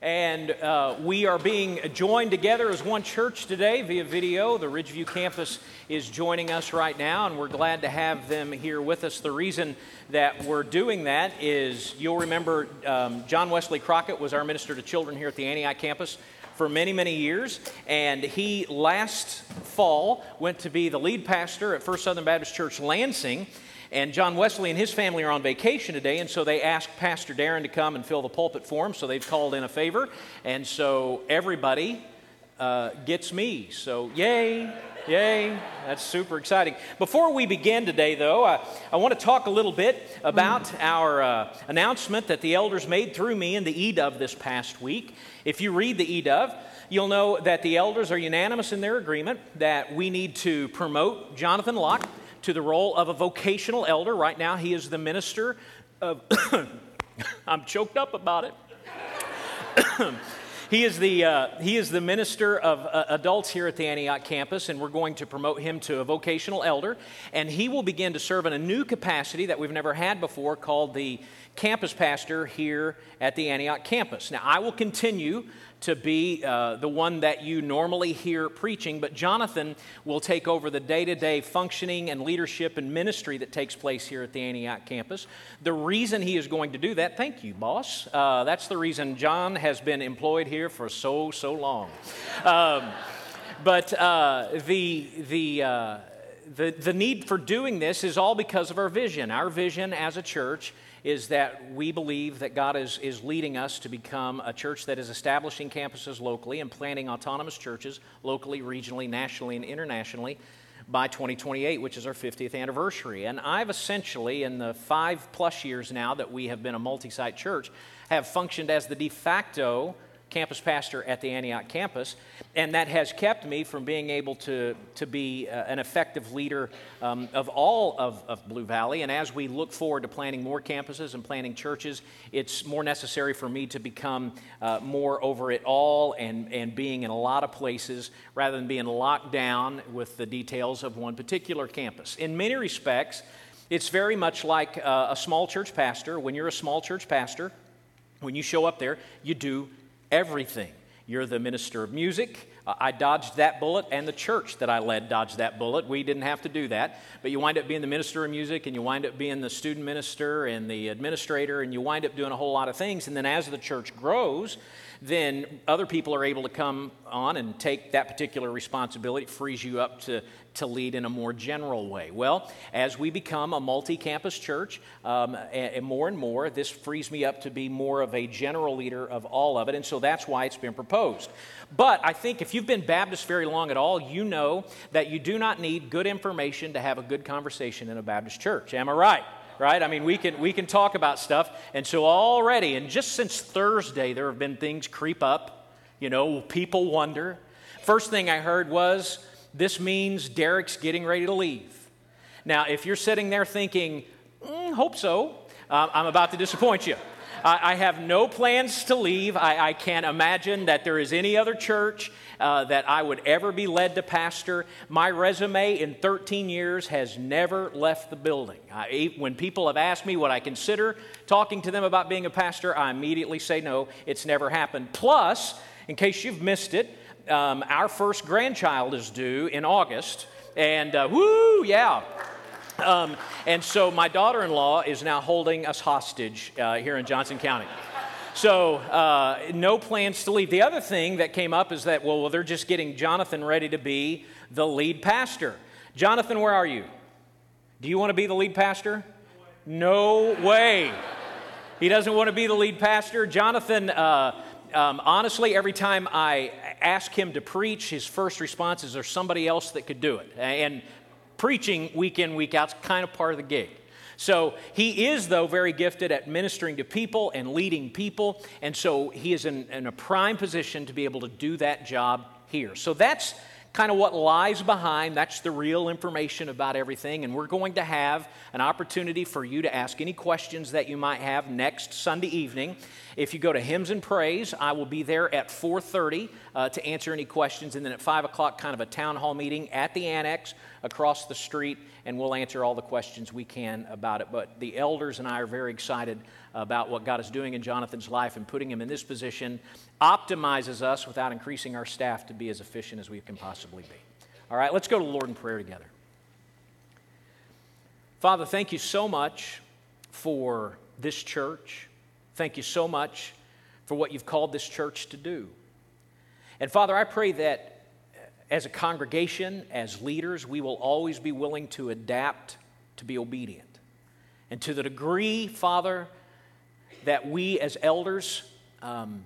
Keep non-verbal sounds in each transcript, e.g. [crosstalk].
And uh, we are being joined together as one church today via video. The Ridgeview campus is joining us right now, and we're glad to have them here with us. The reason that we're doing that is you'll remember um, John Wesley Crockett was our minister to children here at the Antioch campus for many, many years. And he last fall went to be the lead pastor at First Southern Baptist Church Lansing. And John Wesley and his family are on vacation today, and so they asked Pastor Darren to come and fill the pulpit for him. So they've called in a favor, and so everybody uh, gets me. So yay, yay! That's super exciting. Before we begin today, though, I, I want to talk a little bit about our uh, announcement that the elders made through me in the EDOV this past week. If you read the EDOV, you'll know that the elders are unanimous in their agreement that we need to promote Jonathan Locke to the role of a vocational elder. Right now, he is the minister of. [coughs] I'm choked up about it. [coughs] he is the, uh, he is the minister of uh, adults here at the Antioch campus, and we're going to promote him to a vocational elder. And he will begin to serve in a new capacity that we've never had before called the campus pastor here at the Antioch campus. Now, I will continue to be uh, the one that you normally hear preaching, but Jonathan will take over the day to day functioning and leadership and ministry that takes place here at the Antioch campus. The reason he is going to do that, thank you, boss. Uh, that's the reason John has been employed here for so, so long. Um, but uh, the, the, uh, the, the need for doing this is all because of our vision. Our vision as a church is that we believe that God is, is leading us to become a church that is establishing campuses locally and planting autonomous churches locally, regionally, nationally, and internationally by 2028, which is our 50th anniversary. And I've essentially, in the five plus years now that we have been a multi site church, have functioned as the de facto campus pastor at the Antioch campus, and that has kept me from being able to, to be uh, an effective leader um, of all of, of Blue Valley. And as we look forward to planning more campuses and planning churches, it's more necessary for me to become uh, more over it all and, and being in a lot of places rather than being locked down with the details of one particular campus. In many respects, it's very much like uh, a small church pastor. When you're a small church pastor, when you show up there, you do everything. You're the minister of music. Uh, I dodged that bullet, and the church that I led dodged that bullet. We didn't have to do that. But you wind up being the minister of music, and you wind up being the student minister and the administrator, and you wind up doing a whole lot of things. And then as the church grows, then other people are able to come on and take that particular responsibility. It frees you up to, to lead in a more general way. Well, as we become a multi campus church, um, and, and more and more, this frees me up to be more of a general leader of all of it. And so that's why it's been proposed. But I think if you've been Baptist very long at all, you know that you do not need good information to have a good conversation in a Baptist church. Am I right? right? I mean, we can, we can talk about stuff. And so already, and just since Thursday, there have been things creep up. You know, people wonder. First thing I heard was, this means Derrick's getting ready to leave. Now, if you're sitting there thinking, mm, hope so, uh, I'm about to disappoint you. I, I have no plans to leave. I, I, can't imagine that there is any other church uh, that I would ever be led to pastor. My resume in 13 years has never left the building. I, when people have asked me what I consider talking to them about being a pastor, I immediately say no, it's never happened. Plus, in case you've missed it, um, our first grandchild is due in August. And uh, woo, yeah. Um, and so my daughter in law is now holding us hostage uh, here in Johnson County. So, uh, no plans to leave. The other thing that came up is that, well, well, they're just getting Jonathan ready to be the lead pastor. Jonathan, where are you? Do you want to be the lead pastor? No way. He doesn't want to be the lead pastor. Jonathan, uh, um, honestly, every time I ask him to preach, his first response is there's somebody else that could do it. And preaching week in, week out is kind of part of the gig. So he is, though, very gifted at ministering to people and leading people. And so he is in, in a prime position to be able to do that job here. So that's kind of what lies behind. That's the real information about everything. And we're going to have an opportunity for you to ask any questions that you might have next Sunday evening. If you go to Hymns and Praise, I will be there at 4:30 uh, to answer any questions, and then at 5 o'clock, kind of a town hall meeting at the annex across the street, and we'll answer all the questions we can about it. But the elders and I are very excited about what God is doing in Jonathan's life and putting him in this position optimizes us without increasing our staff to be as efficient as we can possibly be. All right, let's go to the Lord in prayer together. Father, thank you so much for this church. Thank you so much for what you've called this church to do. And Father, I pray that as a congregation, as leaders, we will always be willing to adapt to be obedient. And to the degree, Father, that we as elders um,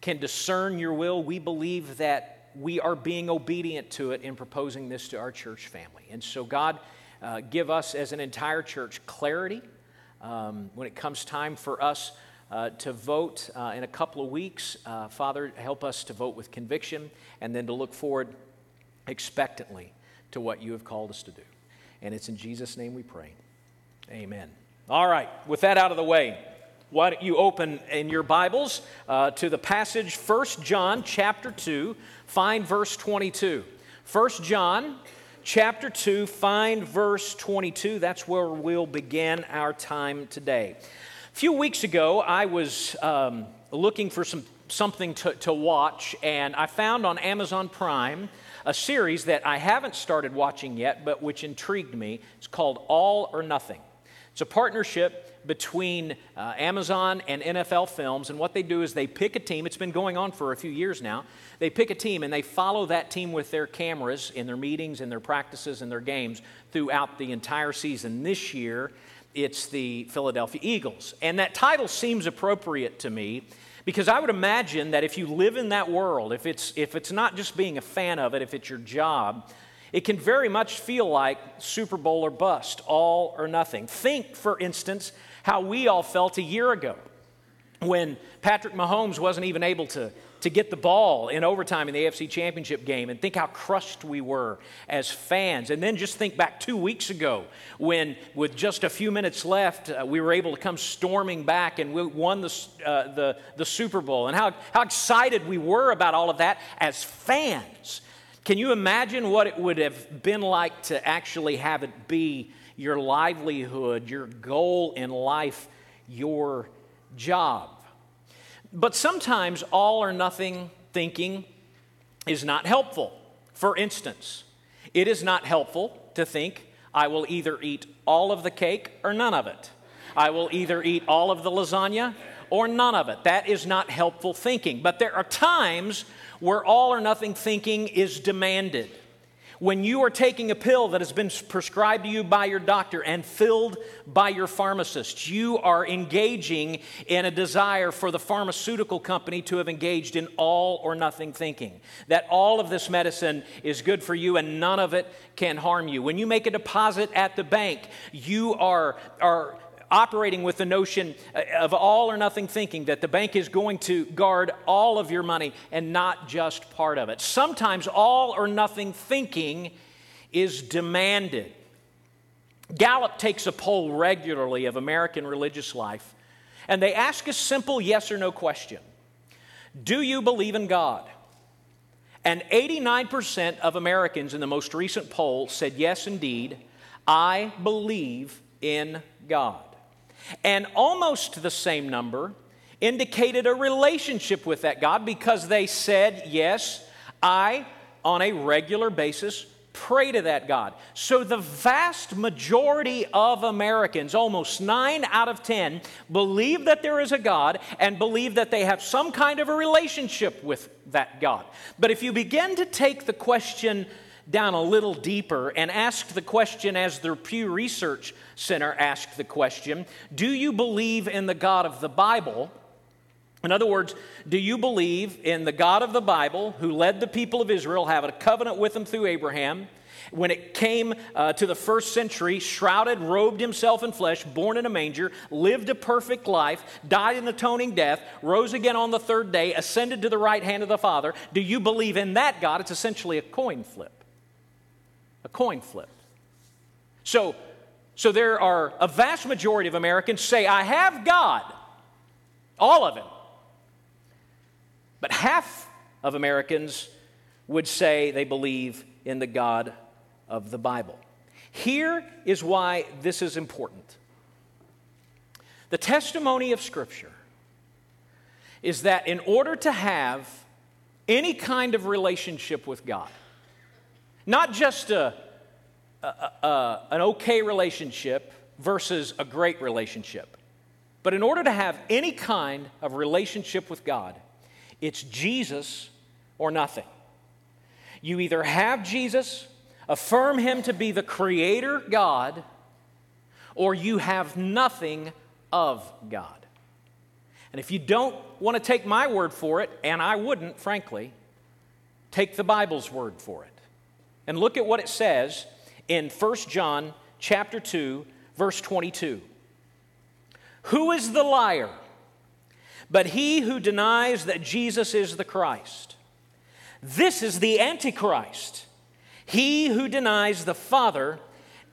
can discern your will, we believe that we are being obedient to it in proposing this to our church family. And so, God, uh, give us as an entire church clarity um, when it comes time for us uh, to vote uh, in a couple of weeks. Uh, Father, help us to vote with conviction and then to look forward expectantly to what you have called us to do. And it's in Jesus' name we pray. Amen. All right, with that out of the way, why don't you open in your Bibles uh, to the passage 1 John chapter 2, find verse 22. 1 John chapter 2, find verse 22. That's where we'll begin our time today. A few weeks ago, I was um, looking for some, something to, to watch, and I found on Amazon Prime a series that I haven't started watching yet, but which intrigued me. It's called All or Nothing. It's a partnership between uh, Amazon and NFL Films, and what they do is they pick a team. It's been going on for a few years now. They pick a team and they follow that team with their cameras in their meetings, in their practices, in their games throughout the entire season. This year, it's the Philadelphia Eagles. And that title seems appropriate to me because I would imagine that if you live in that world, if it's, if it's not just being a fan of it, if it's your job, it can very much feel like Super Bowl or bust, all or nothing. Think, for instance, how we all felt a year ago when Patrick Mahomes wasn't even able to to get the ball in overtime in the AFC Championship game and think how crushed we were as fans. And then just think back two weeks ago when, with just a few minutes left, uh, we were able to come storming back and we won the, uh, the, the Super Bowl and how, how excited we were about all of that as fans. Can you imagine what it would have been like to actually have it be your livelihood, your goal in life, your job? But sometimes all or nothing thinking is not helpful. For instance, it is not helpful to think, I will either eat all of the cake or none of it. I will either eat all of the lasagna or none of it. That is not helpful thinking. But there are times where all or nothing thinking is demanded. When you are taking a pill that has been prescribed to you by your doctor and filled by your pharmacist, you are engaging in a desire for the pharmaceutical company to have engaged in all or nothing thinking. That all of this medicine is good for you and none of it can harm you. When you make a deposit at the bank, you are, are operating with the notion uh, of all or nothing thinking that the bank is going to guard all of your money and not just part of it. Sometimes all or nothing thinking is demanded. Gallup takes a poll regularly of American religious life, and they ask a simple yes or no question Do you believe in God? And 89% of Americans in the most recent poll said, Yes, indeed, I believe in God. And almost the same number indicated a relationship with that God because they said, Yes, I, on a regular basis, pray to that God. So the vast majority of Americans, almost nine out of 10, believe that there is a God and believe that they have some kind of a relationship with that God. But if you begin to take the question, down a little deeper and ask the question as the Pew Research Center asked the question Do you believe in the God of the Bible? In other words, do you believe in the God of the Bible who led the people of Israel, have a covenant with them through Abraham? When it came uh, to the first century, shrouded, robed himself in flesh, born in a manger, lived a perfect life, died an atoning death, rose again on the third day, ascended to the right hand of the Father. Do you believe in that God? It's essentially a coin flip a coin flip. So, so there are a vast majority of Americans say, I have God, all of Him. But half of Americans would say they believe in the God of the Bible. Here is why this is important. The testimony of Scripture is that in order to have any kind of relationship with God, not just a, a, a, an okay relationship versus a great relationship, but in order to have any kind of relationship with God, it's Jesus or nothing. You either have Jesus, affirm him to be the creator God, or you have nothing of God. And if you don't want to take my word for it, and I wouldn't, frankly, take the Bible's word for it. And look at what it says in 1 John chapter 2, verse 22. Who is the liar? But he who denies that Jesus is the Christ. This is the Antichrist, he who denies the Father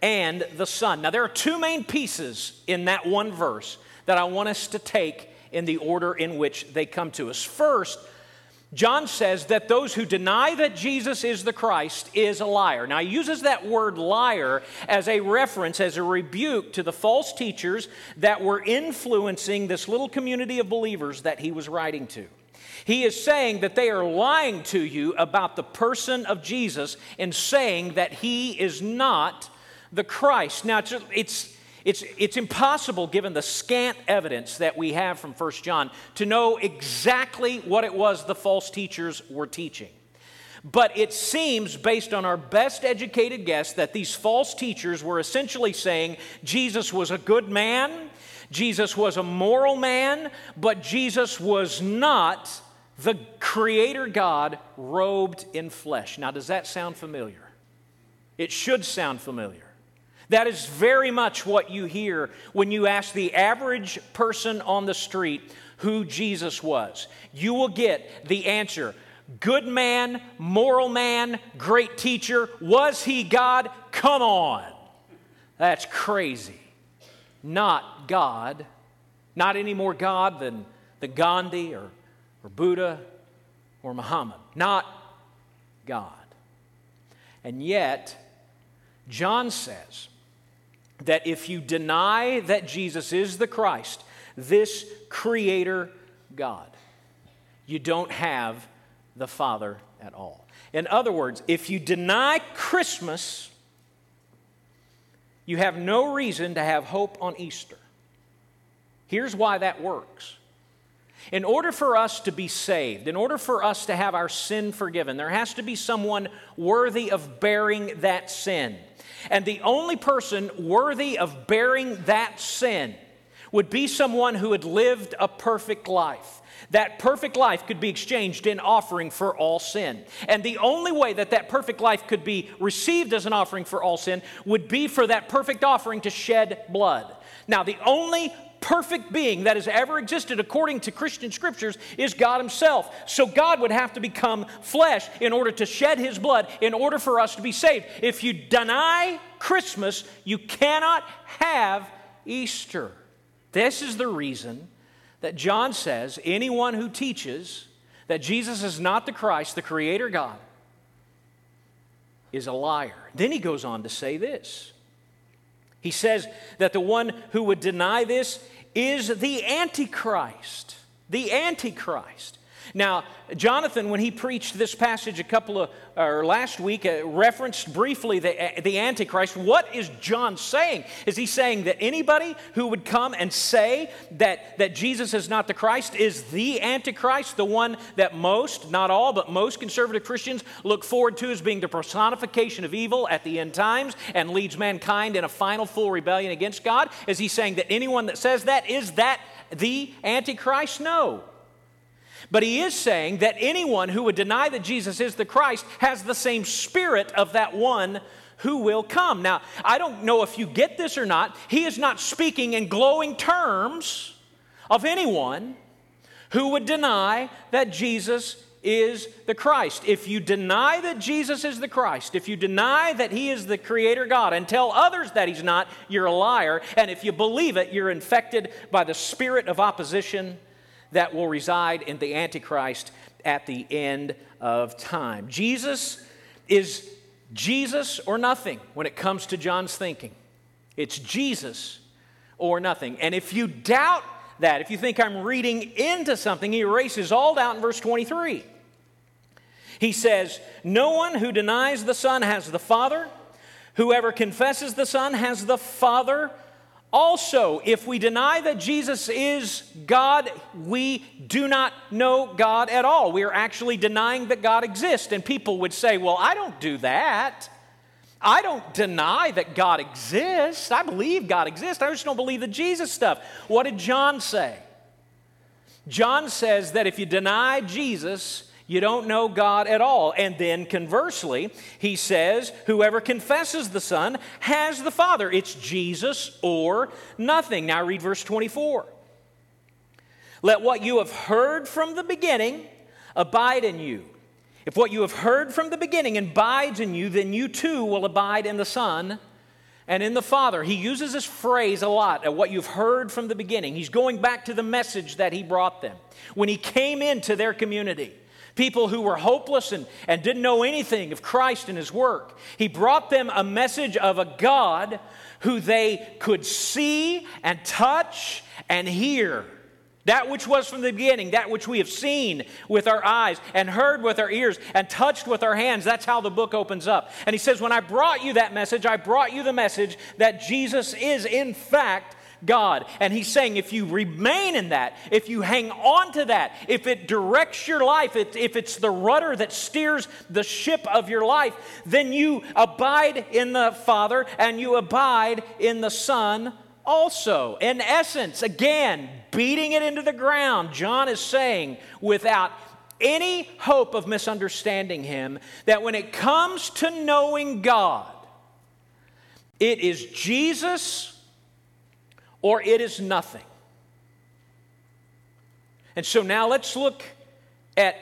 and the Son. Now, there are two main pieces in that one verse that I want us to take in the order in which they come to us. First, John says that those who deny that Jesus is the Christ is a liar. Now, he uses that word liar as a reference, as a rebuke to the false teachers that were influencing this little community of believers that he was writing to. He is saying that they are lying to you about the person of Jesus and saying that he is not the Christ. Now, it's, it's it's, it's impossible, given the scant evidence that we have from 1 John, to know exactly what it was the false teachers were teaching. But it seems, based on our best educated guess, that these false teachers were essentially saying Jesus was a good man, Jesus was a moral man, but Jesus was not the Creator God robed in flesh. Now, does that sound familiar? It should sound familiar. That is very much what you hear when you ask the average person on the street who Jesus was. You will get the answer good man, moral man, great teacher. Was he God? Come on. That's crazy. Not God. Not any more God than the Gandhi or, or Buddha or Muhammad. Not God. And yet, John says, that if you deny that Jesus is the Christ, this creator God, you don't have the Father at all. In other words, if you deny Christmas, you have no reason to have hope on Easter. Here's why that works. In order for us to be saved, in order for us to have our sin forgiven, there has to be someone worthy of bearing that sin. And the only person worthy of bearing that sin would be someone who had lived a perfect life. That perfect life could be exchanged in offering for all sin. And the only way that that perfect life could be received as an offering for all sin would be for that perfect offering to shed blood. Now, the only perfect being that has ever existed according to Christian scriptures is God Himself. So God would have to become flesh in order to shed His blood in order for us to be saved. If you deny Christmas, you cannot have Easter. This is the reason that John says anyone who teaches that Jesus is not the Christ, the Creator God, is a liar. Then he goes on to say this. He says that the one who would deny this is the Antichrist. The Antichrist. Now, Jonathan, when he preached this passage a couple of, or last week, uh, referenced briefly the, uh, the Antichrist. What is John saying? Is he saying that anybody who would come and say that, that Jesus is not the Christ is the Antichrist, the one that most, not all, but most conservative Christians look forward to as being the personification of evil at the end times and leads mankind in a final full rebellion against God? Is he saying that anyone that says that is that the Antichrist? No. But he is saying that anyone who would deny that Jesus is the Christ has the same spirit of that one who will come. Now, I don't know if you get this or not. He is not speaking in glowing terms of anyone who would deny that Jesus is the Christ. If you deny that Jesus is the Christ, if you deny that He is the Creator God and tell others that He's not, you're a liar. And if you believe it, you're infected by the spirit of opposition that will reside in the Antichrist at the end of time. Jesus is Jesus or nothing when it comes to John's thinking. It's Jesus or nothing. And if you doubt that, if you think I'm reading into something, he erases all doubt in verse 23. He says, No one who denies the Son has the Father. Whoever confesses the Son has the Father also, if we deny that Jesus is God, we do not know God at all. We are actually denying that God exists. And people would say, Well, I don't do that. I don't deny that God exists. I believe God exists. I just don't believe the Jesus stuff. What did John say? John says that if you deny Jesus, you don't know God at all. And then conversely, he says, whoever confesses the Son has the Father. It's Jesus or nothing. Now read verse 24. Let what you have heard from the beginning abide in you. If what you have heard from the beginning abides in you, then you too will abide in the Son and in the Father. He uses this phrase a lot, of what you've heard from the beginning. He's going back to the message that he brought them when he came into their community people who were hopeless and, and didn't know anything of Christ and His work. He brought them a message of a God who they could see and touch and hear. That which was from the beginning, that which we have seen with our eyes and heard with our ears and touched with our hands. That's how the book opens up. And he says, When I brought you that message, I brought you the message that Jesus is, in fact, God. And he's saying if you remain in that, if you hang on to that, if it directs your life, if it's the rudder that steers the ship of your life, then you abide in the Father and you abide in the Son also. In essence, again, beating it into the ground, John is saying without any hope of misunderstanding him that when it comes to knowing God, it is Jesus or it is nothing. And so now let's look at,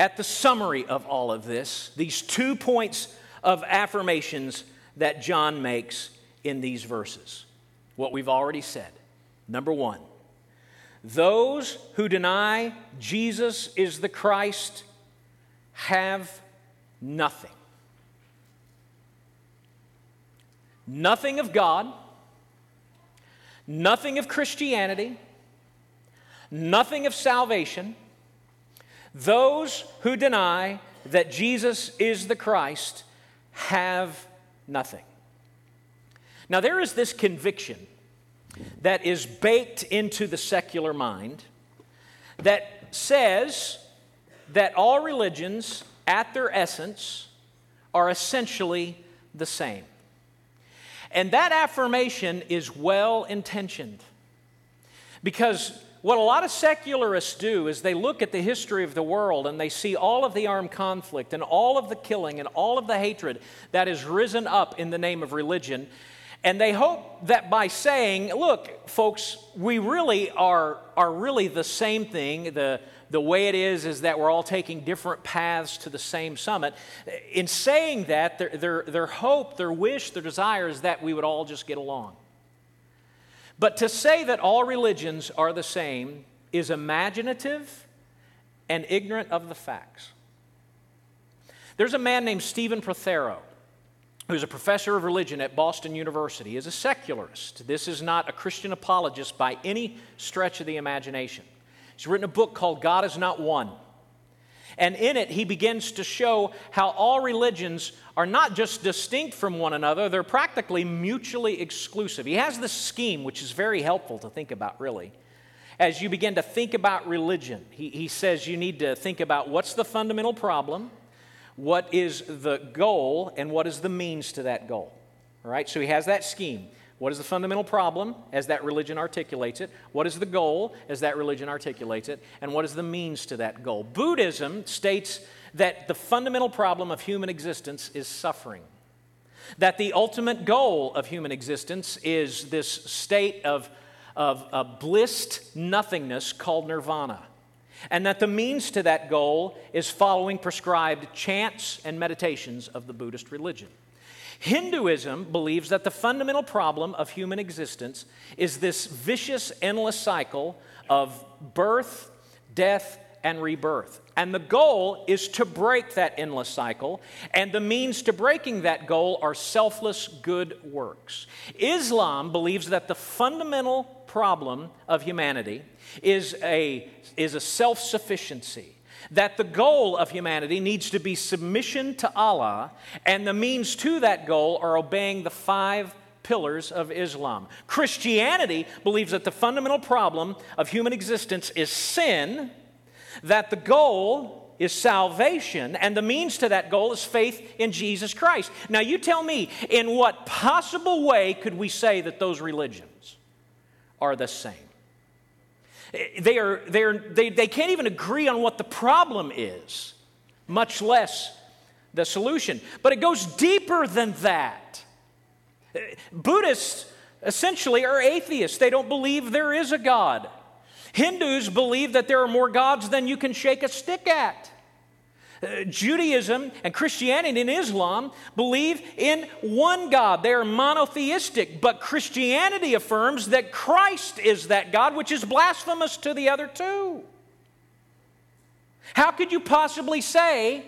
at the summary of all of this, these two points of affirmations that John makes in these verses. What we've already said. Number one, those who deny Jesus is the Christ have nothing. Nothing of God nothing of Christianity, nothing of salvation, those who deny that Jesus is the Christ have nothing. Now, there is this conviction that is baked into the secular mind that says that all religions, at their essence, are essentially the same. And that affirmation is well intentioned. Because what a lot of secularists do is they look at the history of the world and they see all of the armed conflict and all of the killing and all of the hatred that has risen up in the name of religion. And they hope that by saying, look, folks, we really are, are really the same thing. The, the way it is is that we're all taking different paths to the same summit. In saying that, their, their, their hope, their wish, their desire is that we would all just get along. But to say that all religions are the same is imaginative and ignorant of the facts. There's a man named Stephen Prothero who's a professor of religion at Boston University, is a secularist. This is not a Christian apologist by any stretch of the imagination. He's written a book called God is Not One. And in it, he begins to show how all religions are not just distinct from one another, they're practically mutually exclusive. He has this scheme, which is very helpful to think about, really. As you begin to think about religion, he, he says you need to think about what's the fundamental problem, what is the goal, and what is the means to that goal. All right, so he has that scheme. What is the fundamental problem as that religion articulates it? What is the goal as that religion articulates it? And what is the means to that goal? Buddhism states that the fundamental problem of human existence is suffering. That the ultimate goal of human existence is this state of, of, of blissed nothingness called nirvana. And that the means to that goal is following prescribed chants and meditations of the Buddhist religion. Hinduism believes that the fundamental problem of human existence is this vicious, endless cycle of birth, death, and rebirth. And the goal is to break that endless cycle, and the means to breaking that goal are selfless good works. Islam believes that the fundamental problem of humanity is a, is a self sufficiency. That the goal of humanity needs to be submission to Allah, and the means to that goal are obeying the five pillars of Islam. Christianity believes that the fundamental problem of human existence is sin, that the goal is salvation, and the means to that goal is faith in Jesus Christ. Now, you tell me, in what possible way could we say that those religions are the same? Eh, they, are, they, are, they, they can't even agree on what the problem is, much less the solution. But it goes deeper than that. Eh, Buddhists essentially are atheists, they don't believe there is a God. Hindus believe that there are more gods than you can shake a stick at. Uh, Judaism and Christianity and Islam believe in one God. They are monotheistic, but Christianity affirms that Christ is that God, which is blasphemous to the other two. How could you possibly say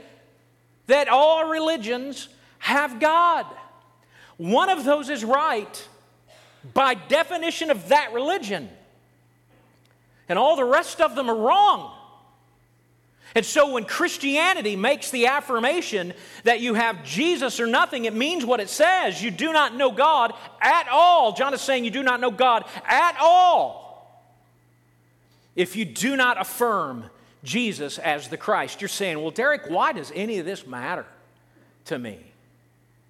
that all religions have God? One of those is right by definition of that religion, and all the rest of them are wrong. And so when Christianity makes the affirmation that you have Jesus or nothing, it means what it says. You do not know God at all. John is saying you do not know God at all if you do not affirm Jesus as the Christ. You're saying, well, Derrick, why does any of this matter to me?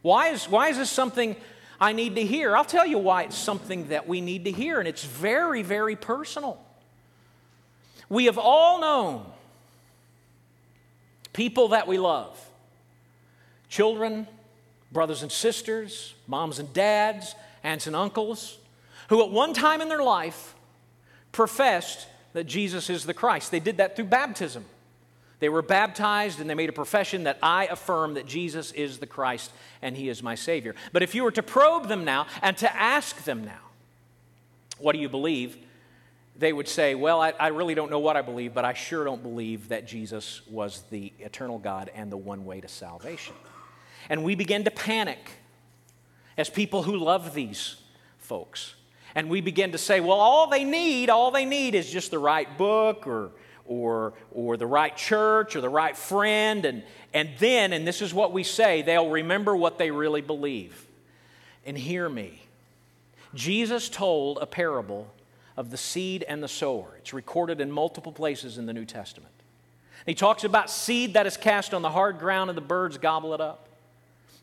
Why is, why is this something I need to hear? I'll tell you why it's something that we need to hear, and it's very, very personal. We have all known people that we love, children, brothers and sisters, moms and dads, aunts and uncles, who at one time in their life professed that Jesus is the Christ. They did that through baptism. They were baptized and they made a profession that I affirm that Jesus is the Christ and He is my Savior. But if you were to probe them now and to ask them now, what do you believe? They would say, Well, I, I, really don't know what I believe, but I sure don't believe that Jesus was the eternal God and the one way to salvation. And we begin to panic as people who love these folks. And we begin to say, Well, all they need, all they need is just the right book or, or, or the right church or the right friend. And, and then, and this is what we say, they'll remember what they really believe. And hear me. Jesus told a parable of the seed and the sower. It's recorded in multiple places in the New Testament. he talks about seed that is cast on the hard ground and the birds gobble it up.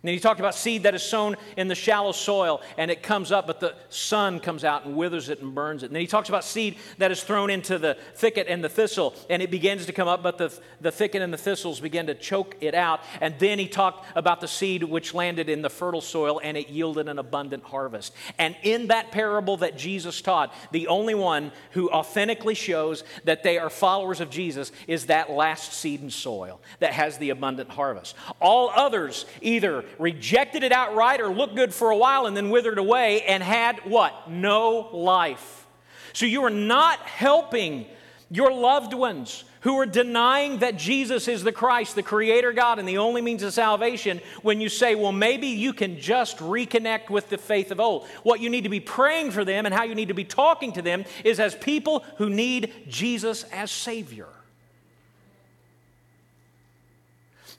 And he talked about seed that is sown in the shallow soil and it comes up, but the sun comes out and withers it and burns it. And then he talks about seed that is thrown into the thicket and the thistle and it begins to come up, but the, the thicket and the thistles begin to choke it out. And then he talked about the seed which landed in the fertile soil and it yielded an abundant harvest. And in that parable that Jesus taught, the only one who authentically shows that they are followers of Jesus is that last seed in soil that has the abundant harvest. All others either rejected it outright or looked good for a while and then withered away and had what? No life. So you are not helping your loved ones who are denying that Jesus is the Christ, the Creator God, and the only means of salvation when you say, well, maybe you can just reconnect with the faith of old. What you need to be praying for them and how you need to be talking to them is as people who need Jesus as Savior.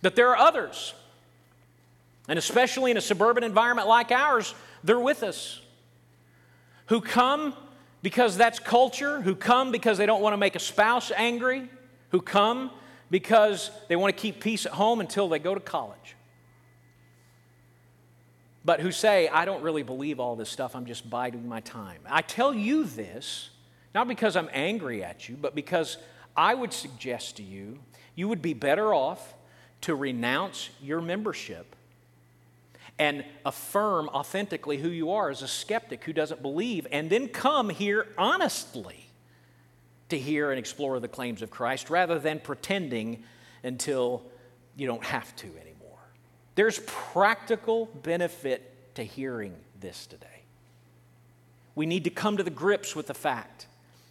But there are others and especially in a suburban environment like ours, they're with us. Who come because that's culture, who come because they don't want to make a spouse angry, who come because they want to keep peace at home until they go to college. But who say, I don't really believe all this stuff, I'm just biding my time. I tell you this, not because I'm angry at you, but because I would suggest to you, you would be better off to renounce your membership and affirm authentically who you are as a skeptic who doesn't believe, and then come here honestly to hear and explore the claims of Christ rather than pretending until you don't have to anymore. There's practical benefit to hearing this today. We need to come to the grips with the fact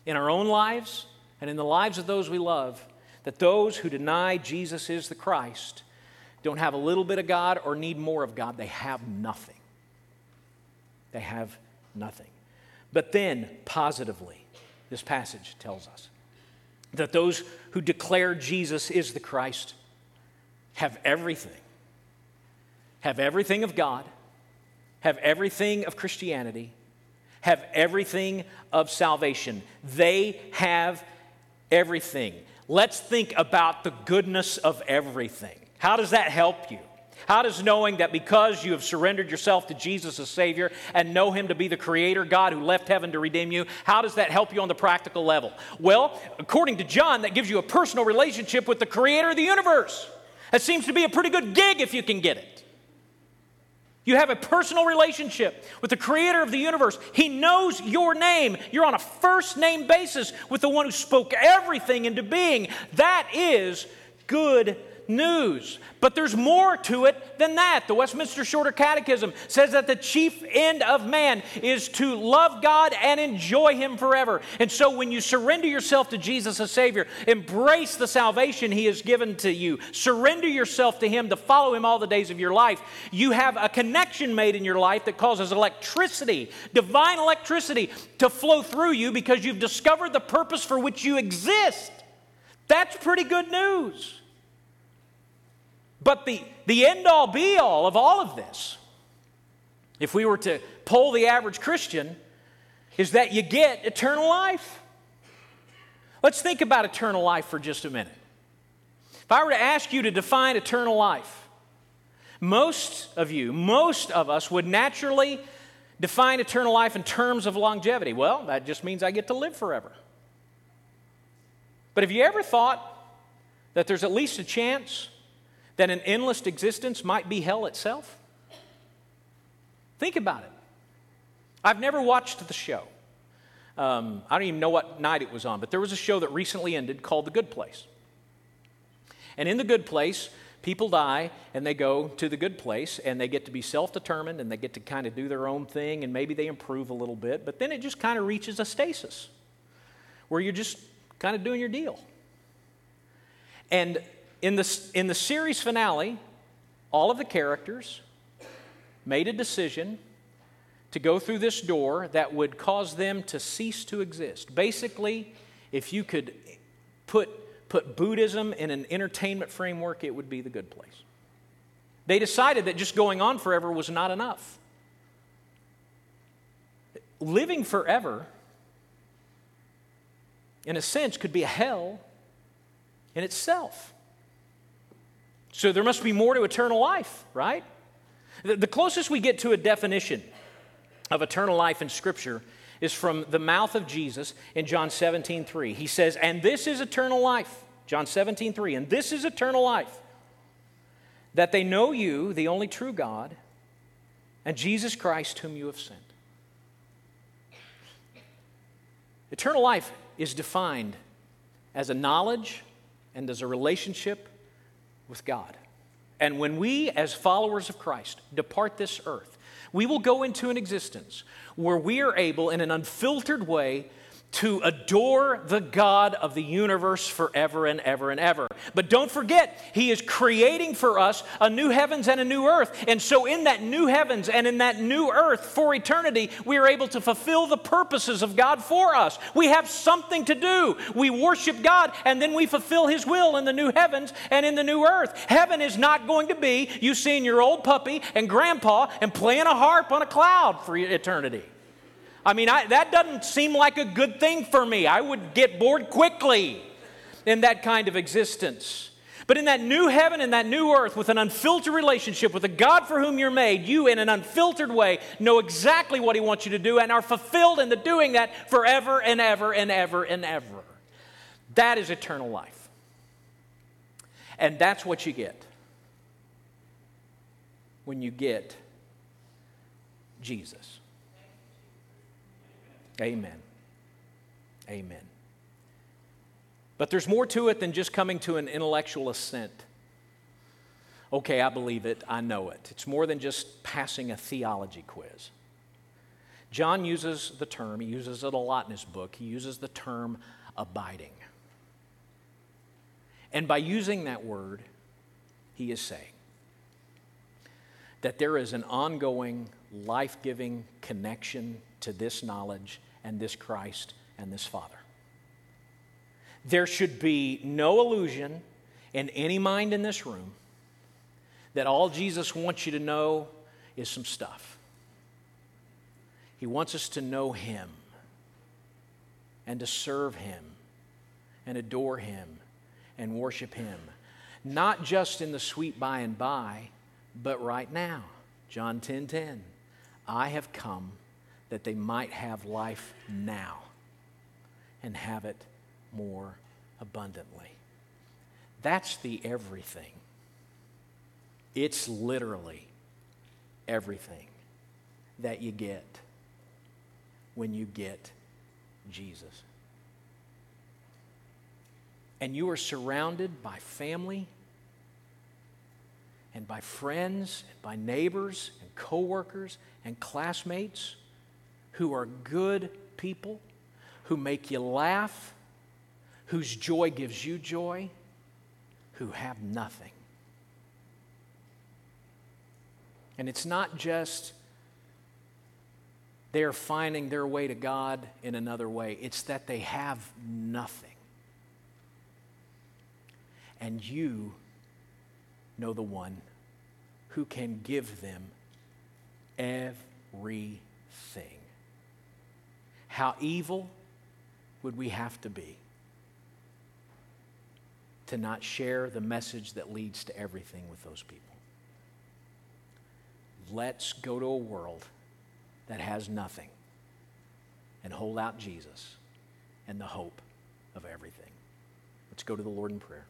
in our own lives and in the lives of those we love that those who deny Jesus is the Christ don't have a little bit of God or need more of God. They have nothing. They have nothing. But then, positively, this passage tells us that those who declare Jesus is the Christ have everything. Have everything of God, have everything of Christianity, have everything of salvation. They have everything. Let's think about the goodness of everything. How does that help you? How does knowing that because you have surrendered yourself to Jesus as Savior and know Him to be the Creator God who left heaven to redeem you, how does that help you on the practical level? Well, according to John, that gives you a personal relationship with the Creator of the universe. That seems to be a pretty good gig if you can get it. You have a personal relationship with the creator of the universe. He knows your name. You're on a first name basis with the one who spoke everything into being. That is good news. But there's more to it than that. The Westminster Shorter Catechism says that the chief end of man is to love God and enjoy Him forever. And so when you surrender yourself to Jesus as Savior, embrace the salvation He has given to you, surrender yourself to Him to follow Him all the days of your life, you have a connection made in your life that causes electricity, divine electricity, to flow through you because you've discovered the purpose for which you exist. That's pretty good news. But the, the end all be all of all of this, if we were to poll the average Christian, is that you get eternal life. Let's think about eternal life for just a minute. If I were to ask you to define eternal life, most of you, most of us would naturally define eternal life in terms of longevity. Well, that just means I get to live forever. But have you ever thought that there's at least a chance that an endless existence might be hell itself? Think about it. I've never watched the show. Um, I don't even know what night it was on, but there was a show that recently ended called The Good Place. And in The Good Place, people die and they go to the good place and they get to be self determined and they get to kind of do their own thing and maybe they improve a little bit, but then it just kind of reaches a stasis where you're just kind of doing your deal. And in the, in the series finale, all of the characters made a decision to go through this door that would cause them to cease to exist. Basically, if you could put, put Buddhism in an entertainment framework, it would be the good place. They decided that just going on forever was not enough. Living forever, in a sense, could be a hell in itself. So there must be more to eternal life, right? The closest we get to a definition of eternal life in Scripture is from the mouth of Jesus in John 17, 3. He says, And this is eternal life. John 17, 3. And this is eternal life, that they know you, the only true God, and Jesus Christ, whom you have sent. Eternal life is defined as a knowledge and as a relationship with God. And when we, as followers of Christ, depart this earth, we will go into an existence where we are able, in an unfiltered way, to adore the God of the universe forever and ever and ever. But don't forget, He is creating for us a new heavens and a new earth. And so, in that new heavens and in that new earth for eternity, we are able to fulfill the purposes of God for us. We have something to do. We worship God and then we fulfill His will in the new heavens and in the new earth. Heaven is not going to be you seeing your old puppy and grandpa and playing a harp on a cloud for eternity. I mean, I, that doesn't seem like a good thing for me. I would get bored quickly in that kind of existence. But in that new heaven and that new earth, with an unfiltered relationship with the God for whom you're made, you, in an unfiltered way, know exactly what He wants you to do and are fulfilled in the doing that forever and ever and ever and ever. That is eternal life. And that's what you get when you get Jesus. Amen. Amen. But there's more to it than just coming to an intellectual assent. Okay, I believe it, I know it. It's more than just passing a theology quiz. John uses the term, he uses it a lot in his book, he uses the term abiding. And by using that word, he is saying that there is an ongoing, life giving connection to this knowledge and this Christ and this Father. There should be no illusion in any mind in this room that all Jesus wants you to know is some stuff. He wants us to know Him and to serve Him and adore Him and worship Him. Not just in the sweet by and by, but right now. John 10 10. I have come that they might have life now and have it more abundantly. That's the everything. It's literally everything that you get when you get Jesus. And you are surrounded by family and by friends and by neighbors and coworkers and classmates who are good people, who make you laugh, whose joy gives you joy, who have nothing. And it's not just they're finding their way to God in another way, it's that they have nothing. And you know the one who can give them everything. How evil would we have to be to not share the message that leads to everything with those people? Let's go to a world that has nothing and hold out Jesus and the hope of everything. Let's go to the Lord in prayer.